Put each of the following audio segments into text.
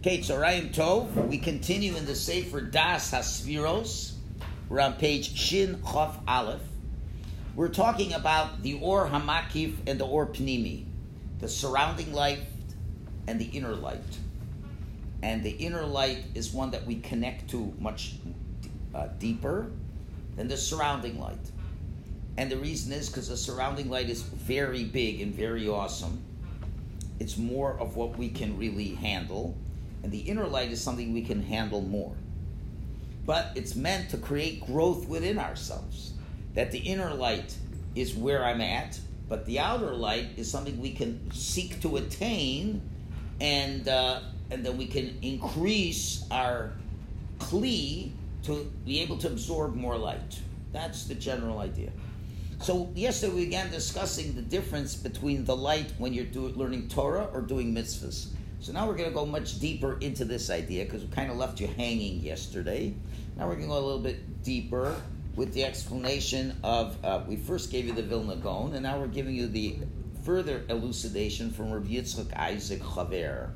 Okay, Tzorayim Tov. We continue in the Sefer Das Hasviros. We're on page Shin Chof Aleph. We're talking about the Or Hamakif and the Or Pnimi, the surrounding light and the inner light. And the inner light is one that we connect to much uh, deeper than the surrounding light. And the reason is because the surrounding light is very big and very awesome. It's more of what we can really handle. And the inner light is something we can handle more. But it's meant to create growth within ourselves. That the inner light is where I'm at, but the outer light is something we can seek to attain, and uh, and then we can increase our kli to be able to absorb more light. That's the general idea. So yesterday we began discussing the difference between the light when you're do, learning Torah or doing mitzvahs. So now we're going to go much deeper into this idea because we kind of left you hanging yesterday. Now we're going to go a little bit deeper with the explanation of uh, we first gave you the Vilna Gaon, and now we're giving you the further elucidation from Rabbi Yitzchak Isaac Chaver.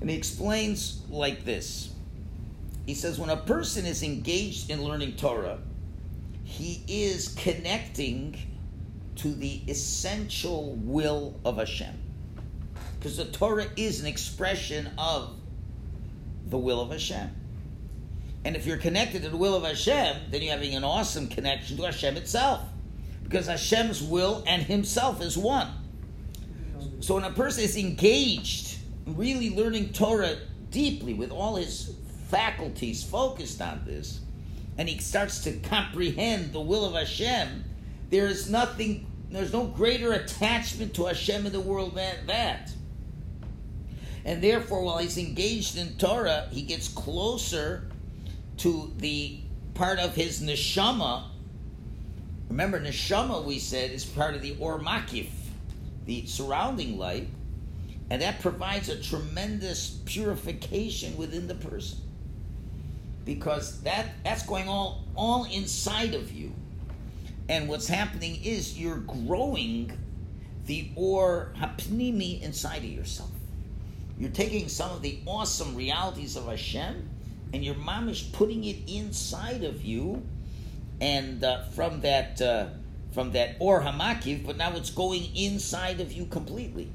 And he explains like this. He says, when a person is engaged in learning Torah, he is connecting to the essential will of Hashem. Because the Torah is an expression of the will of Hashem. And if you're connected to the will of Hashem, then you're having an awesome connection to Hashem itself. Because Hashem's will and Himself is one. So when a person is engaged, really learning Torah deeply with all his faculties focused on this, and he starts to comprehend the will of Hashem, there is nothing, there's no greater attachment to Hashem in the world than that. And therefore, while he's engaged in Torah, he gets closer to the part of his neshama. Remember, neshama, we said, is part of the or makif, the surrounding light, and that provides a tremendous purification within the person. Because that that's going all all inside of you. And what's happening is you're growing the or hapnimi inside of yourself. You're taking some of the awesome realities of Hashem and your mom is putting it inside of you, and uh, from that uh, from that or hamakif, but now it's going inside of you completely.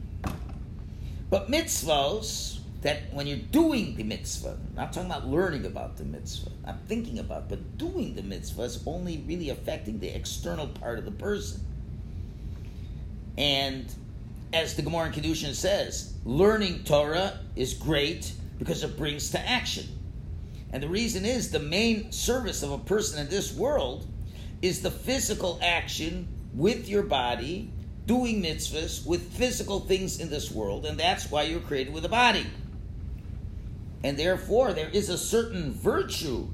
But mitzvahs that when you're doing the mitzvah, not talking about learning about the mitzvah, I'm thinking about, but doing the mitzvah is only really affecting the external part of the person. And as the Gemara in Kedushin says, learning Torah is great because it brings to action. And the reason is the main service of a person in this world is the physical action with your body, doing mitzvahs with physical things in this world, and that's why you're created with a body. And therefore, there is a certain virtue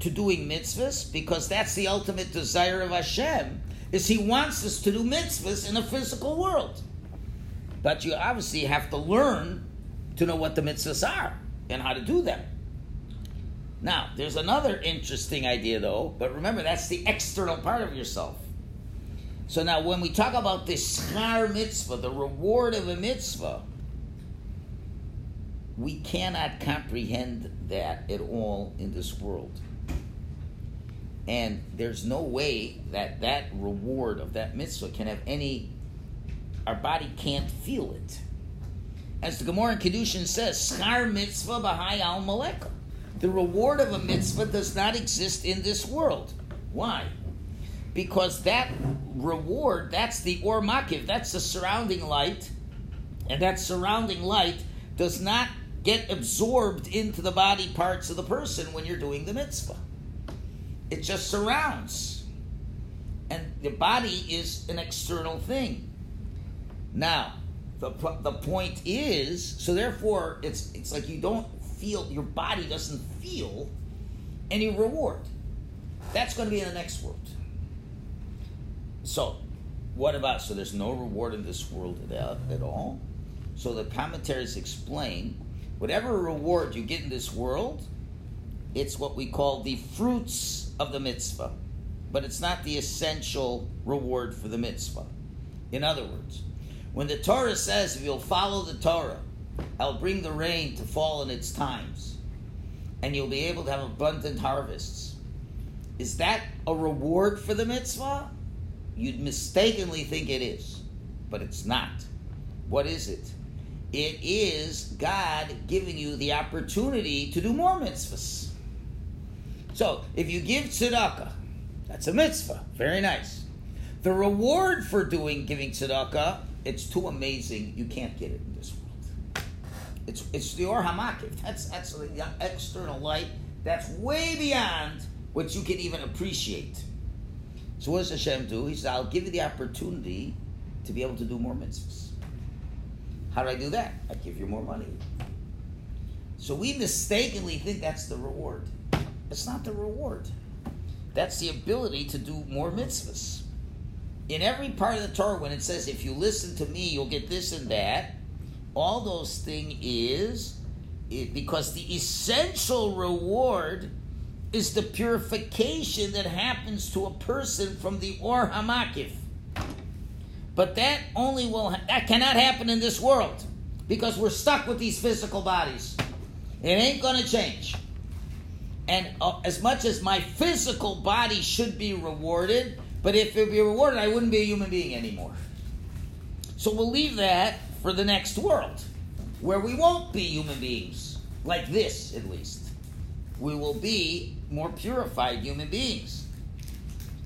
to doing mitzvahs because that's the ultimate desire of Hashem. Is He wants us to do mitzvahs in a physical world, but you obviously have to learn to know what the mitzvahs are and how to do them. Now, there's another interesting idea though, but remember that's the external part of yourself. So now when we talk about the schar mitzvah, the reward of a mitzvah, we cannot comprehend that at all in this world. And there's no way that that reward of that mitzvah can have any, our body can't feel it. As the Gemara in Kedushin says, schar mitzvah b'hai al malekah the reward of a mitzvah does not exist in this world. Why? Because that reward, that's the or makif, that's the surrounding light, and that surrounding light does not get absorbed into the body parts of the person when you're doing the mitzvah. It just surrounds. And the body is an external thing. Now, the, the point is, so therefore, it's, it's like you don't feel, your body doesn't feel any reward. That's going to be in the next world. So, what about, so there's no reward in this world at all? So the commentaries explain whatever reward you get in this world, it's what we call the fruits of the mitzvah. But it's not the essential reward for the mitzvah. In other words, when the Torah says if you'll follow the Torah, I'll bring the rain to fall in its times, and you'll be able to have abundant harvests. Is that a reward for the mitzvah? You'd mistakenly think it is, but it's not. What is it? It is God giving you the opportunity to do more mitzvahs. So, if you give tzedakah, that's a mitzvah. Very nice. The reward for doing giving tzedakah, it's too amazing. You can't get it in this world. It's it's the or hamakif. That's that's the external light. That's way beyond what you can even appreciate. So what does Hashem do? He says, I'll give you the opportunity to be able to do more mitzvahs. How do I do that? I give you more money. So we mistakenly think that's the reward. It's not the reward. That's the ability to do more mitzvahs. In every part of the Torah, when it says, if you listen to me, you'll get this and that, all those things is it, because the essential reward is the purification that happens to a person from the Or Hamakif. But that only will that cannot happen in this world because we're stuck with these physical bodies. It ain't going to change. And uh, as much as my physical body should be rewarded, but if it be rewarded, I wouldn't be a human being anymore. So we'll leave that for the next world, where we won't be human beings, like this at least. We will be more purified human beings.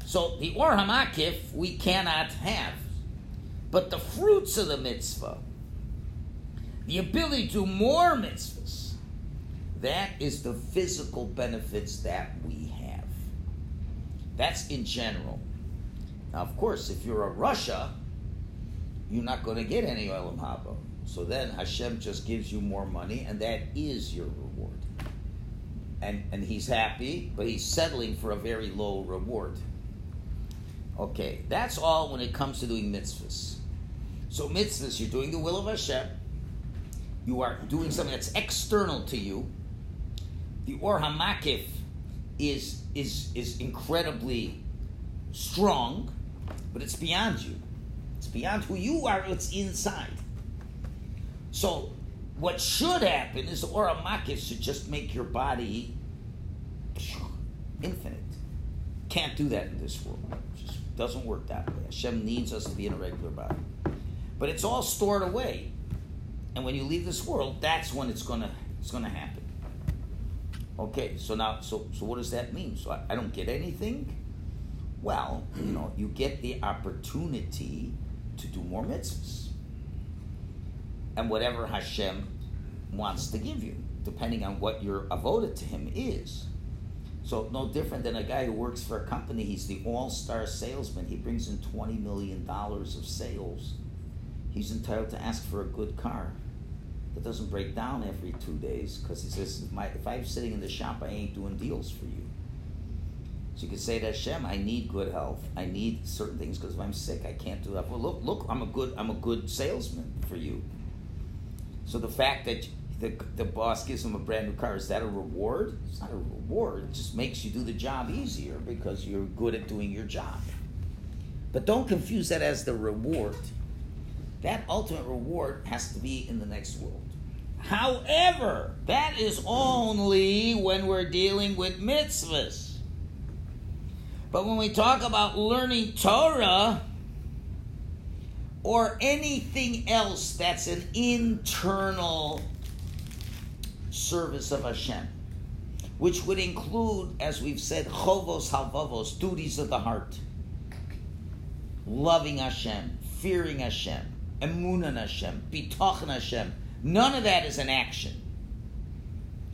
So the Or Hamakif we cannot have. But the fruits of the mitzvah, the ability to do more mitzvahs, that is the physical benefits that we have. That's in general. Now, of course, if you're a rasha, you're not going to get any oil Olam Haba. So then Hashem just gives you more money, and that is your reward. And, and he's happy, but he's settling for a very low reward. Okay, that's all when it comes to doing mitzvahs. So mitzvahs, you're doing the will of Hashem. You are doing something that's external to you. The Or Hamakif is is is incredibly strong, but it's beyond you. It's beyond who you are. It's inside. So, what should happen is the Or Hamakif should just make your body infinite. Can't do that in this world. It just doesn't work that way. Hashem needs us to be in a regular body. But it's all stored away. And when you leave this world, that's when it's gonna it's gonna happen. Okay, so now so so what does that mean? So I, I don't get anything? Well, you know, you get the opportunity to do more mitzvahs. And whatever Hashem wants to give you, depending on what your avoda to him is. So no different than a guy who works for a company. He's the all-star salesman. He brings in twenty million dollars of sales he's entitled to ask for a good car that doesn't break down every two days because he says, if, my, if I'm sitting in the shop, I ain't doing deals for you. So you could say to Hashem, I need good health. I need certain things because if I'm sick, I can't do that. Well, look, look, I'm a good, I'm a good salesman for you. So the fact that the, the boss gives him a brand new car is that a reward? It's not a reward. It just makes you do the job easier because you're good at doing your job. But don't confuse that as the reward that ultimate reward has to be in the next world. However, that is only when we're dealing with mitzvahs. But when we talk about learning Torah or anything else that's an internal service of Hashem, which would include, as we've said, chovos halevavos, duties of the heart, loving Hashem, fearing Hashem, emunah Hashem, bitachon Hashem. None of that is an action.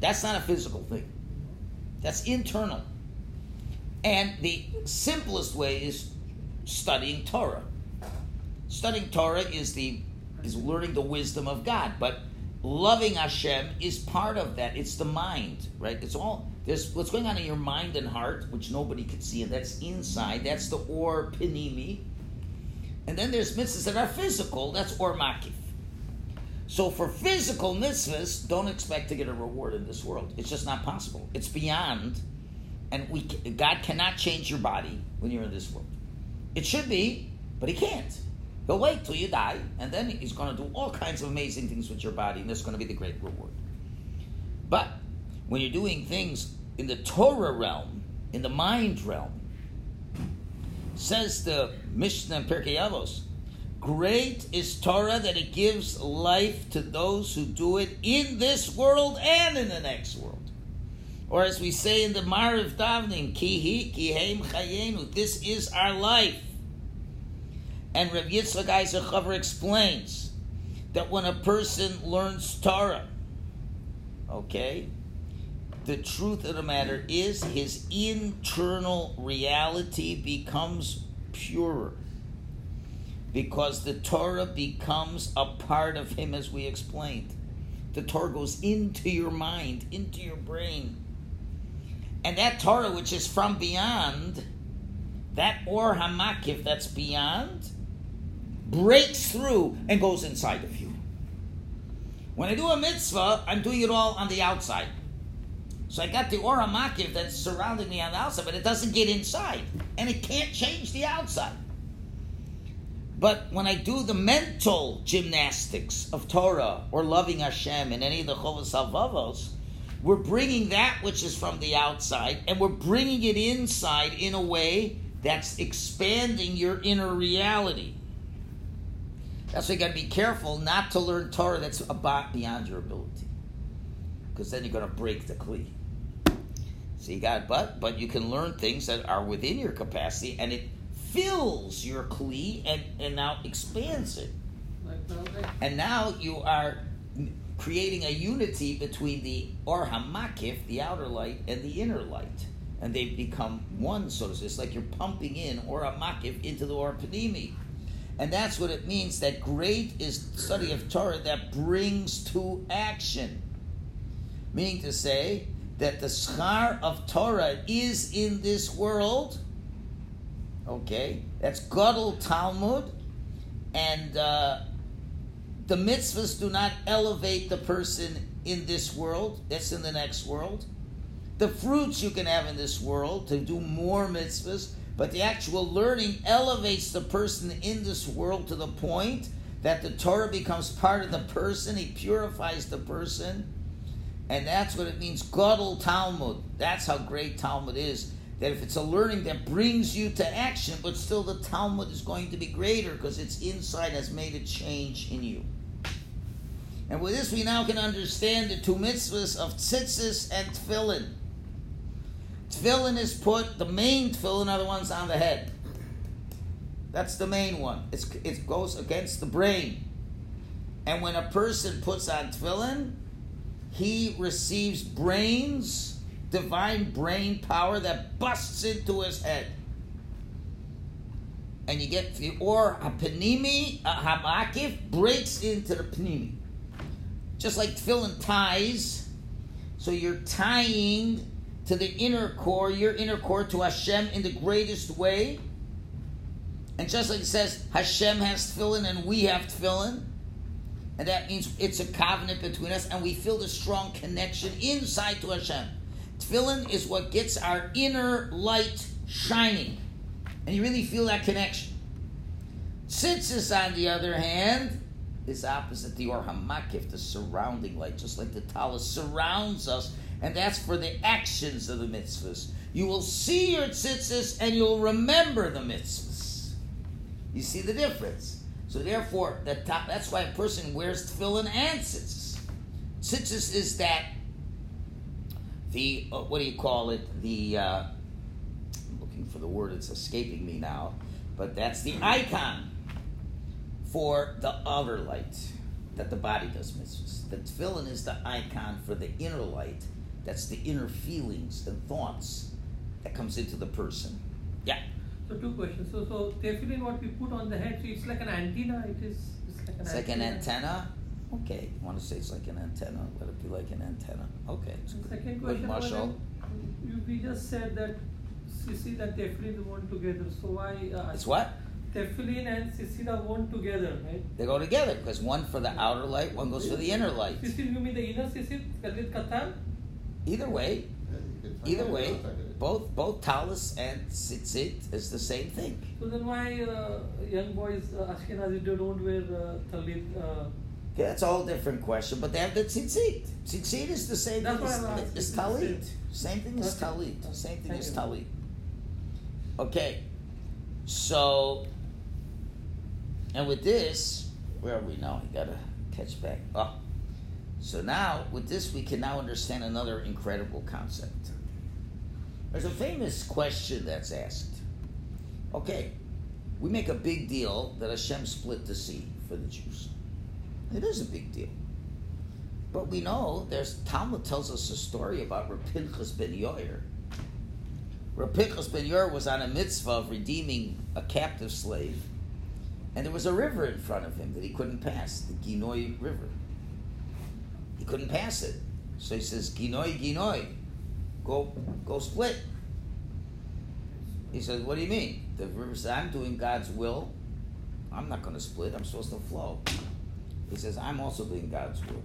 That's not a physical thing. That's internal. And the simplest way is studying Torah. Studying Torah is the is learning the wisdom of God, but loving Hashem is part of that. It's the mind, right? It's all there's what's going on in your mind and heart, which nobody can see, and that's inside. That's the or pinimi, and then there's mitzvahs that are physical, that's or makif. So for physical mitzvahs, don't expect to get a reward in this world. It's just not possible. It's beyond, and we God cannot change your body when you're in this world. It should be, but He can't. He'll wait till you die, and then he's going to do all kinds of amazing things with your body, and that's going to be the great reward. But when you're doing things in the Torah realm, in the mind realm, says the Mishnah in Pirkei Avos, great is Torah that it gives life to those who do it in this world and in the next world. Or as we say in the Mariv Davnim, Kihi, Kihem Chayenu, this is our life. And Rav Yitzchak Chaver explains that when a person learns Torah, okay, the truth of the matter is his internal reality becomes purer because the Torah becomes a part of him as we explained. The Torah goes into your mind, into your brain. And that Torah which is from beyond, that Or Hamakif that's beyond, breaks through and goes inside of you. When I do a mitzvah, I'm doing it all on the outside. So I got the Or Hamakif that's surrounding me on the outside, but it doesn't get inside. And it can't change the outside. But when I do the mental gymnastics of Torah or loving Hashem in any of the Chovos Halevavos, we're bringing that which is from the outside and we're bringing it inside in a way that's expanding your inner reality. That's why you got to be careful not to learn Torah that's about beyond your ability, because then you're going to break the kli. See, God, but but you can learn things that are within your capacity, and it fills your kli and and now expands it. And now you are creating a unity between the or hamakif, the outer light, and the inner light. And they become one, so to say. It's like you're pumping in or hamakif into the or panimi. And that's what it means that great is study of Torah that brings to action. Meaning to say that the schar of Torah is in this world. Okay, that's Gadol Talmud, and uh, the mitzvahs do not elevate the person in this world, that's in the next world. The fruits you can have in this world to do more mitzvahs, but the actual learning elevates the person in this world to the point that the Torah becomes part of the person, he purifies the person. And that's what it means, Gadol Talmud. That's how great Talmud is. That if it's a learning that brings you to action, but still the Talmud is going to be greater because its inside has made a change in you. And with this, we now can understand the two mitzvahs of tzitzis and tefillin. Tefillin is put, the main tefillin are the ones on the head. That's the main one. It's, it goes against the brain. And when a person puts on tefillin, he receives brains, divine brain power that busts into his head. And you get or a panimi, a hamakif breaks into the panimi just like tefillin ties. So you're tying to the inner core, your inner core to Hashem in the greatest way. And just like it says, Hashem has tefillin and we have tefillin. And that means it's a covenant between us and we feel the strong connection inside to Hashem. Tefillin is what gets our inner light shining. And you really feel that connection. Tzitzis, on the other hand, is opposite the Or Hamakif, the surrounding light, just like the talus surrounds us, and that's for the actions of the mitzvahs. You will see your tzitzis and you'll remember the mitzvahs. You see the difference. So therefore, the top, that's why a person wears tefillin and tzitzis. Tzitzis is that the uh, what do you call it? The uh, I'm looking for the word; it's escaping me now. But that's the icon for the outer light that the body does mitzvahs. The tefillin is the icon for the inner light. That's the inner feelings and thoughts that comes into the person. Yeah. So two questions. So so tefillin, what we put on the head, so it's like an antenna. It is. It's like an It's like antenna. an antenna. Okay, you want to say it's like an antenna? Let it be like an antenna. Okay. It's good. second question. Marshall. that You, we just said that sissy and tefillin went together. So why? Uh, It's what? Tefillin and sissida went together, right? They go together because one for the outer light, one goes for the inner light. Sissil, you mean the inner sissil with katan? Either way, Either way, both both talus and tzitzit is the same thing. So then why uh, young boys uh, Ashkenazi don't wear uh, talit? Uh, Okay, that's a whole different question, but they have the tzitzit. Tzitzit is the same That's thing what as, asking. as talit. Same thing as talit. Same thing as talit. Okay, so and with this, where are we now? I gotta catch back. Oh, so now with this, we can now understand another incredible concept. There's a famous question that's asked. Okay, we make a big deal that Hashem split the sea for the Jews. It is a big deal. But we know there's Talmud tells us a story about Rav Pinchas ben Yair. Rav Pinchas ben Yair was on a mitzvah of redeeming a captive slave, and there was a river in front of him that he couldn't pass, the Ginoi River. He couldn't pass it, so he says, "Ginoi, Ginoi, go, go split." He says, "What do you mean?" The river says, "I'm doing God's will. I'm not going to split. I'm supposed to flow." He says, "I'm also doing God's will."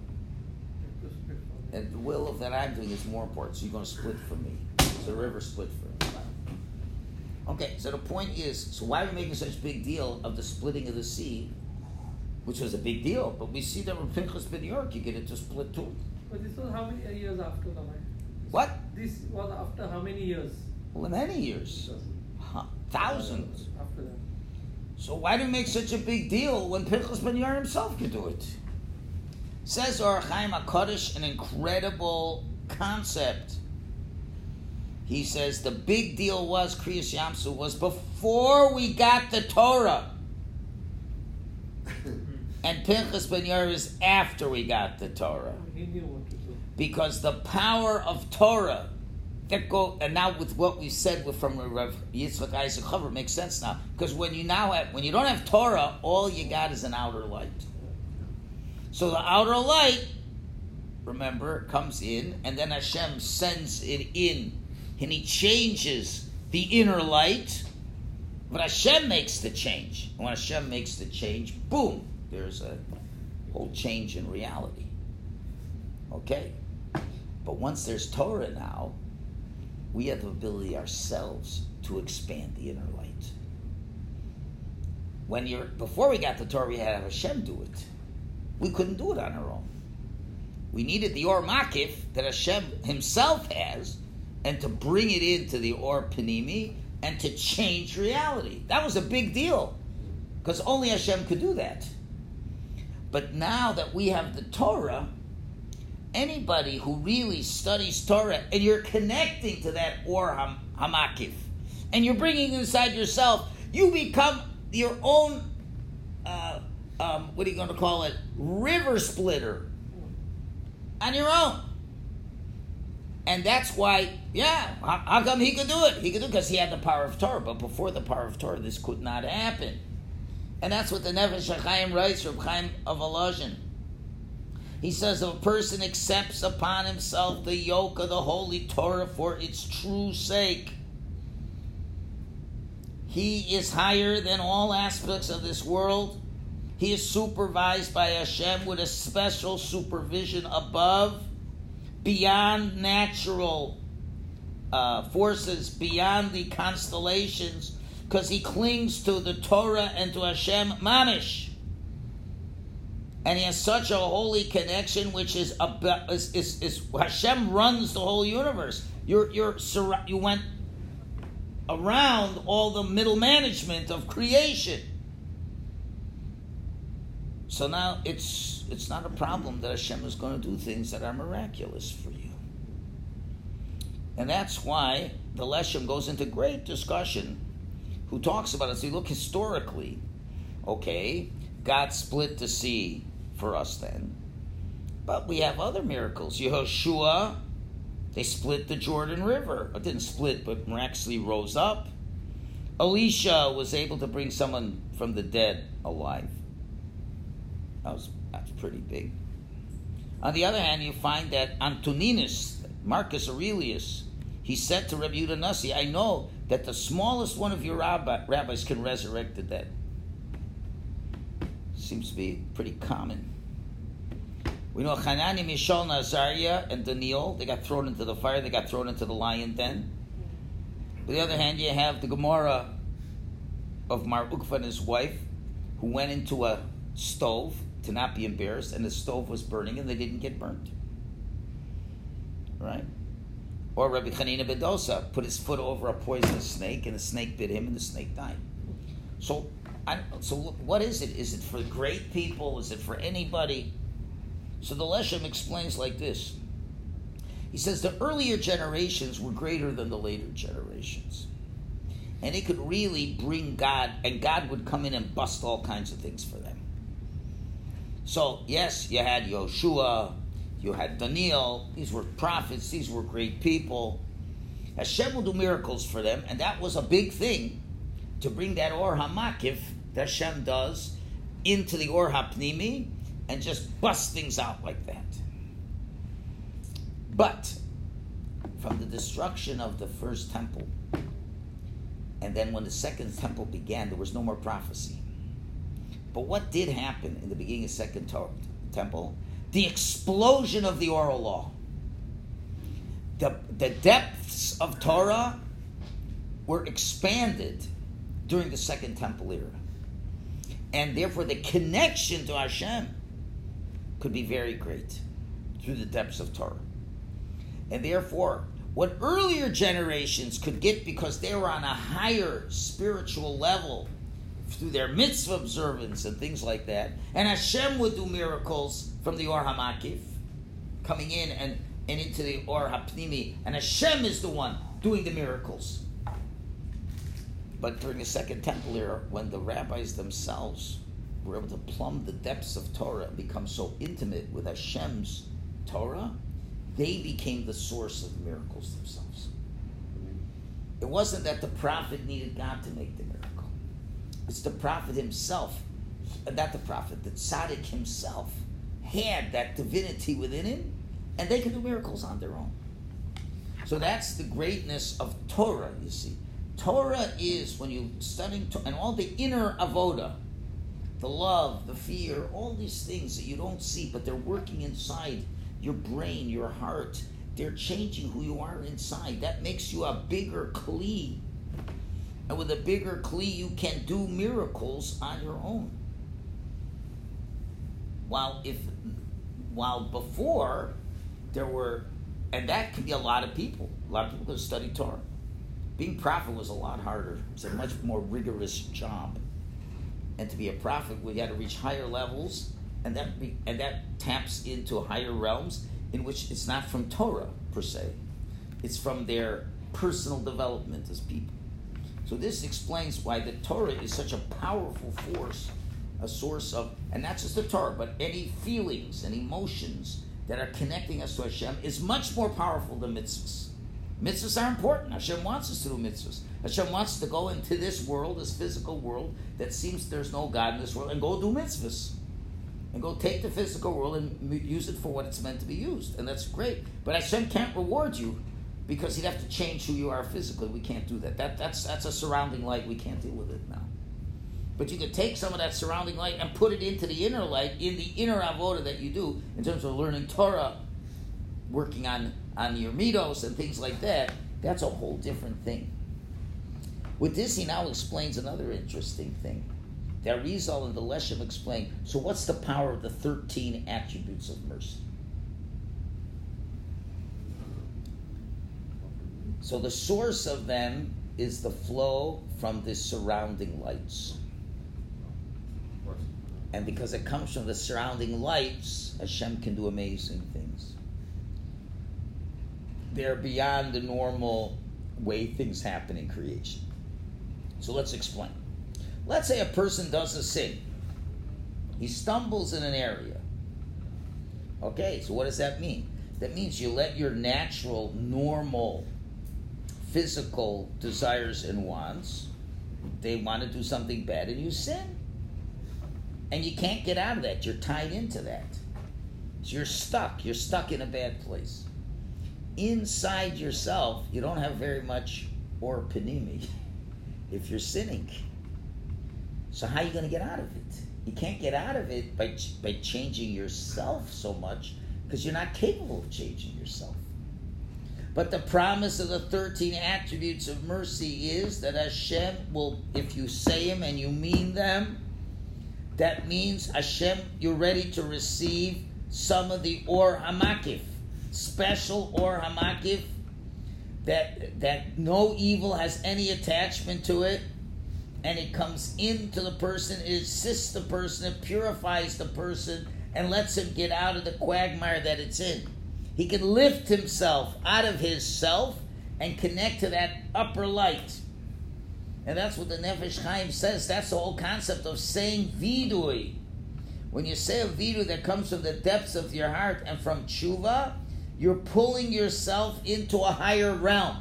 And the will of that I'm doing is more important. So you're going to split for me. So the river split for. Okay, so the point is, so why are we making such a big deal of the splitting of the sea, which was a big deal? But we see that with Pinchas ben Yair, you get it to split too. But this was how many years after the marriage? What? This was after how many years? Well, many years, huh, thousands. After that. So why do we make such a big deal when Pinchas ben Yair himself could do it? Says Or Chaim HaKadosh, an incredible concept. He says the big deal was Kriyas Yam Suf was before we got the Torah, and Pinchas ben Yair is after we got the Torah He knew what to do. because the power of Torah that go and now with what we said with from Rav Yitzchak Isaac Chaver makes sense now because when you now have when you don't have Torah, all you got is an outer light. So the outer light, remember, comes in, and then Hashem sends it in, and He changes the inner light. But Hashem makes the change. When Hashem makes the change, boom, there's a whole change in reality. Okay? But once there's Torah now, we have the ability ourselves to expand the inner light. When you're before we got the Torah, we had Hashem do it. We couldn't do it on our own. We needed the Or Makif that Hashem Himself has, and to bring it into the Or Panimi and to change reality. That was a big deal, because only Hashem could do that. But now that we have the Torah, anybody who really studies Torah and you're connecting to that Or Ham- Hamakif, and you're bringing inside yourself, you become your own, uh, um, what are you going to call it, river splitter on your own. And that's why, yeah, how, come he could do it? He could do it because he had the power of Torah. But before the power of Torah, this could not happen. And that's what the Nefesh HaChaim writes, Reb Chaim of Volozhin. He says, if a person accepts upon himself the yoke of the Holy Torah for its true sake, he is higher than all aspects of this world. He is supervised by Hashem with a special supervision above, beyond natural uh, forces, beyond the constellations, because he clings to the Torah and to Hashem Mamish. And he has such a holy connection, which is, about, is, is, is Hashem runs the whole universe. You're, you're, you went around all the middle management of creation. So now it's it's not a problem that Hashem is going to do things that are miraculous for you. And that's why the Leshem goes into great discussion who talks about it. So you look historically, okay, God split the sea for us then. But we have other miracles. Yehoshua, they split the Jordan River. It didn't split, but miraculously rose up. Elisha was able to bring someone from the dead alive. That was that's pretty big. On the other hand, you find that Antoninus, Marcus Aurelius, he said to Rabbi Yehuda Nasi, I know that the smallest one of your rabbi, rabbis can resurrect the dead. Seems to be pretty common. We know Hanani, Mishael, Nazariah, and Daniel, they got thrown into the fire, they got thrown into the lion den. On the other hand, you have the Gemara of Mar Ukva and his wife, who went into a stove to not be embarrassed, and the stove was burning and they didn't get burnt. Right? Or Rabbi Chanina ben Dosa put his foot over a poisonous snake, and the snake bit him, and the snake died. So, I, so what is it? Is it for great people? Is it for anybody? So the Leshem explains like this. He says the earlier generations were greater than the later generations. And it could really bring God, and God would come in and bust all kinds of things for them. So, yes, you had Yoshua, you had Daniel, these were prophets, these were great people. Hashem will do miracles for them, and that was a big thing to bring that Or HaMakif that Hashem does into the Or HaPnimi and just bust things out like that. But from the destruction of the first temple, and then when the second temple began, there was no more prophecy. But what did happen in the beginning of second temple? The explosion of the oral law. The, the depths of Torah were expanded during the second temple era. And therefore, the connection to Hashem could be very great through the depths of Torah. And therefore, what earlier generations could get because they were on a higher spiritual level through their mitzvah observance and things like that, and Hashem would do miracles from the Or HaMakif, coming in and, and into the Or HaPnimi, and Hashem is the one doing the miracles. But during the Second Temple era, when the rabbis themselves were able to plumb the depths of Torah and become so intimate with Hashem's Torah, they became the source of miracles themselves. It wasn't that the prophet needed God to make the miracle. It's the prophet himself, uh, not the prophet, the tzaddik himself had that divinity within him, and they could do miracles on their own. So that's the greatness of Torah, you see. Torah is when you're studying and all the inner avoda, the love, the fear, all these things that you don't see, but they're working inside your brain, your heart. They're changing who you are inside. That makes you a bigger kli. And with a bigger kli, you can do miracles on your own. While if, while before, there were, and that can be a lot of people. A lot of people that study Torah. Being prophet was a lot harder. It's a much more rigorous job. And to be a prophet, we had to reach higher levels, and that and that taps into higher realms in which it's not from Torah per se, it's from their personal development as people. So this explains why the Torah is such a powerful force, a source of, and not just the Torah, but any feelings and emotions that are connecting us to Hashem is much more powerful than mitzvahs. Mitzvahs are important. Hashem wants us to do mitzvahs. Hashem wants us to go into this world, this physical world that seems there's no God in this world, and go do mitzvahs. And go take the physical world and use it for what it's meant to be used. And that's great. But Hashem can't reward you because he'd have to change who you are physically. We can't do that. that that's, that's a surrounding light. We can't deal with it now. But you could take some of that surrounding light and put it into the inner light, in the inner avoda that you do, in terms of learning Torah, working on, on your midos and things like that. That's a whole different thing. With this, he now explains another interesting thing. The Arizal and the Leshem explain. So, what's the power of the thirteen attributes of mercy? So, the source of them is the flow from the surrounding lights. And because it comes from the surrounding lights, Hashem can do amazing things. They're beyond the normal way things happen in creation. So let's explain. Let's say a person does a sin. He stumbles in an area. Okay, so what does that mean? That means you let your natural, normal, physical desires and wants, they want to do something bad and you sin. And you can't get out of that. You're tied into that. So you're stuck. You're stuck in a bad place. Inside yourself, you don't have very much or panimi if you're sinning. So how are you going to get out of it? You can't get out of it by by changing yourself so much because you're not capable of changing yourself. But the promise of the 13 attributes of mercy is that Hashem will, if you say them and you mean them, that means Hashem, you're ready to receive some of the Or Hamakif, special Or Hamakif, that, that no evil has any attachment to it, and it comes into the person, it assists the person, it purifies the person, and lets him get out of the quagmire that it's in. He can lift himself out of his self and connect to that upper light. And that's what the Nefesh Chaim says. That's the whole concept of saying vidui. When you say a vidui that comes from the depths of your heart and from tshuva, you're pulling yourself into a higher realm.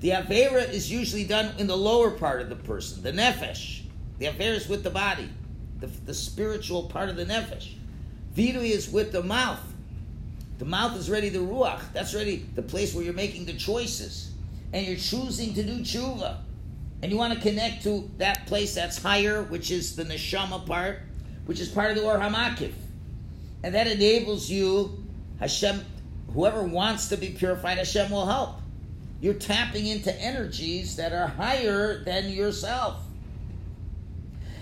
The Avera is usually done in the lower part of the person, the Nefesh. The Avera is with the body, the, the spiritual part of the Nefesh. Vidui is with the mouth, the mouth is ready the ruach. That's ready the place where you're making the choices. And you're choosing to do tshuva. And you want to connect to that place that's higher, which is the neshama part, which is part of the Or Hamakif. And that enables you, Hashem, whoever wants to be purified, Hashem will help. You're tapping into energies that are higher than yourself.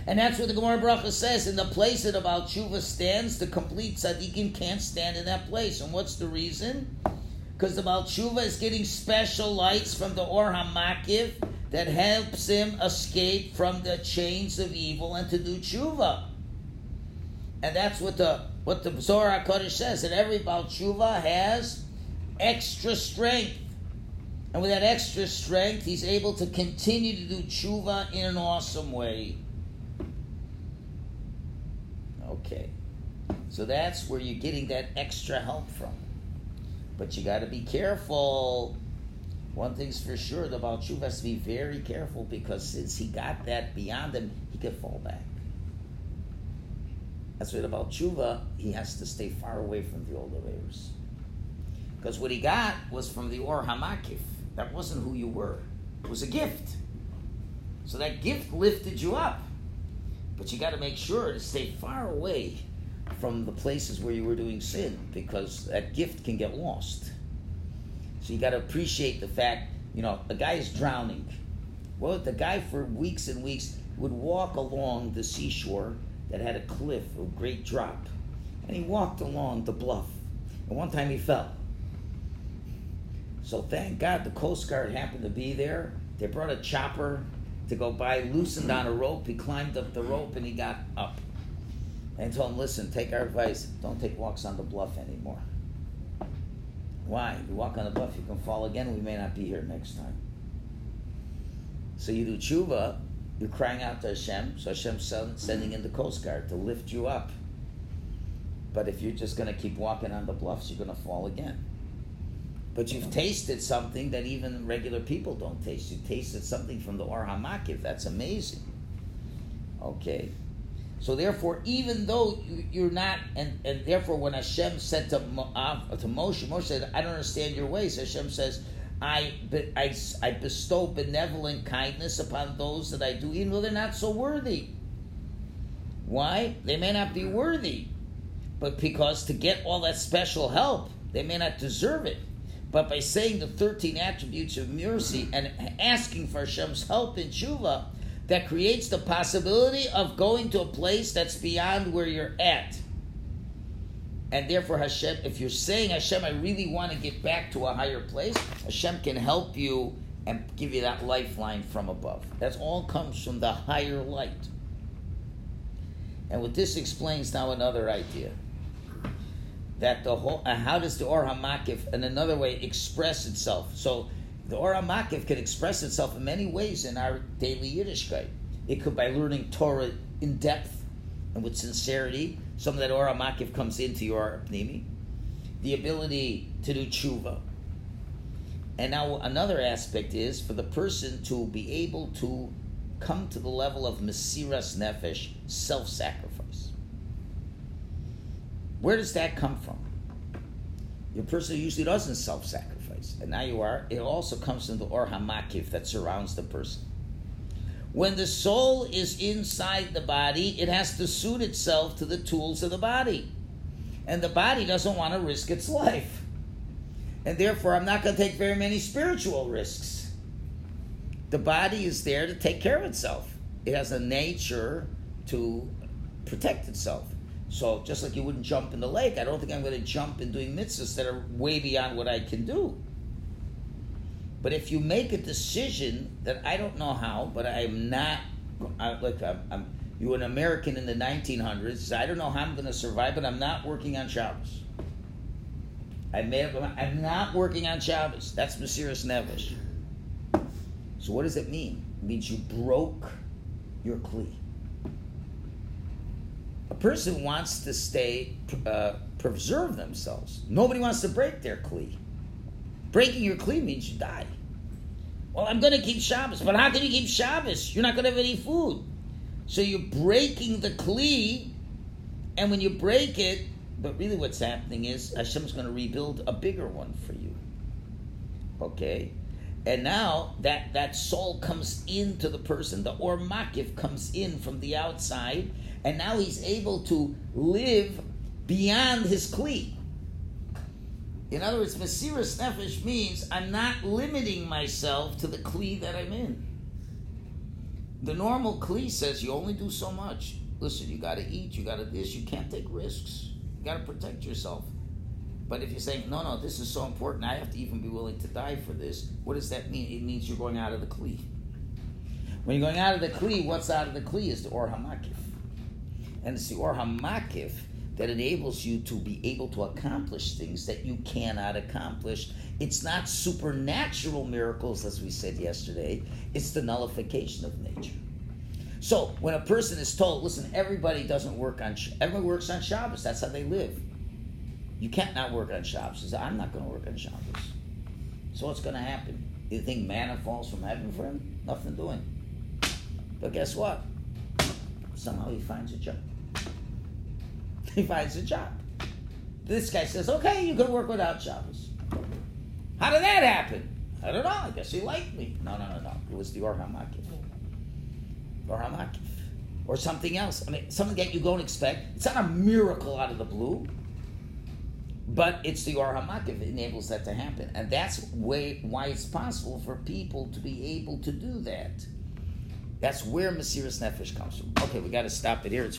And that's what the Gemara Bracha says. In the place that about Tshuva stands, the complete tzaddikim can't stand in that place. And what's the reason? Because the Baal Tshuva is getting special lights from the Or HaMakif that helps him escape from the chains of evil and to do Tshuva. And that's what the what the Zohar HaKodesh says, that every Baal Tshuva has extra strength. And with that extra strength, he's able to continue to do Tshuva in an awesome way. Okay. So that's where you're getting that extra help from. But you got to be careful. One thing's for sure, the Baal Tshuva has to be very careful because since he got that beyond him, he could fall back. That's why about Tshuva, he has to stay far away from the old Averis. Because what he got was from the Or Hamakif. That wasn't who you were. It was a gift. So that gift lifted you up. But you got to make sure to stay far away from the places where you were doing sin because that gift can get lost. So you got to appreciate the fact, you know, a guy is drowning. Well, the guy for weeks and weeks would walk along the seashore that had a cliff, a great drop. And he walked along the bluff. And one time he fell. So thank God the Coast Guard happened to be there. They brought a chopper to go by, loosened on a rope. He climbed up the rope and he got up. And told him, listen, take our advice. Don't take walks on the bluff anymore. Why? You walk on the bluff, you can fall again. We may not be here next time. So you do tshuva, you're crying out to Hashem. So Hashem's sending in the Coast Guard to lift you up. But if you're just going to keep walking on the bluffs, you're going to fall again. But you've tasted something that even regular people don't taste. You tasted something from the Or HaMakif. That's amazing. Okay. So therefore, even though you're not, and, and therefore when Hashem said to, uh, to Moshe, Moshe said, I don't understand your ways. Hashem says, I, I, I bestow benevolent kindness upon those that I do, even though they're not so worthy. Why? They may not be worthy, but because to get all that special help, they may not deserve it. But by saying the 13 attributes of mercy and asking for Hashem's help in tshuva, that creates the possibility of going to a place that's beyond where you're at. And therefore, Hashem, if you're saying, Hashem, I really want to get back to a higher place, Hashem can help you and give you that lifeline from above. That all comes from the higher light. And what this explains now another idea that the whole uh, how does the Or Hamakif in another way express itself? So the Or Hamakif could express itself in many ways in our daily Yiddishkeit. It could by learning Torah in depth and with sincerity. Some of that Or Hamakif comes into your Pnimi. The ability to do tshuva. And now another aspect is for the person to be able to come to the level of Mesiras Nefesh, self-sacrifice. Where does that come from? Your person usually doesn't self sacrifice, and now you are. It also comes from the Or Hamakif that surrounds the person. When the soul is inside the body, it has to suit itself to the tools of the body. And the body doesn't want to risk its life. And therefore, I'm not going to take very many spiritual risks. The body is there to take care of itself, it has a nature to protect itself. So, just like you wouldn't jump in the lake, I don't think I'm going to jump in doing mitzvahs that are way beyond what I can do. But if you make a decision that I don't know how, but I'm not, I, like I'm, I'm, you an American in the 1900s, I don't know how I'm going to survive, but I'm not working on Shabbos. I made up. I'm not working on Shabbos. That's Mesiris Nefesh. So what does it mean? It means you broke your kli. A person wants to stay, uh, preserve themselves. Nobody wants to break their kli. Breaking your kli means you die. Well, I'm going to keep Shabbos, but how can you keep Shabbos? You're not going to have any food. So you're breaking the kli, and when you break it, but really what's happening is Hashem's going to rebuild a bigger one for you. Okay? And now that, that soul comes into the person, the Or Makif comes in from the outside, and now he's able to live beyond his kli. In other words, Mesiris Nefesh means I'm not limiting myself to the Kli that I'm in. The normal Kli says you only do so much. Listen, you got to eat, you got to this, you can't take risks. You got to protect yourself. But if you're saying, no, no, this is so important, I have to even be willing to die for this, what does that mean? It means you're going out of the Kli. When you're going out of the Kli, what's out of the Kli is the Or HaMakif. And it's the Or HaMakif that enables you to be able to accomplish things that you cannot accomplish. It's not supernatural miracles, as we said yesterday, it's the nullification of nature. So when a person is told, listen, everybody doesn't work on, everybody works on Shabbos, that's how they live. You can't not work on Shabbos. I'm not going to work on Shabbos. So what's going to happen? You think manna falls from heaven for him? Nothing doing. But guess what? Somehow he finds a job he finds a job. This guy says, okay, you can work without Shabbos. How did that happen? I don't know. I guess he liked me. No, no, no, no. It was the Or HaMakif. Or. Or something else. I mean, something that you don't expect. It's not a miracle out of the blue. But it's the Or that enables that to happen. And that's way, why it's possible for people to be able to do that. That's where Mesiris Nefesh comes from. Okay, we got to stop it here. It's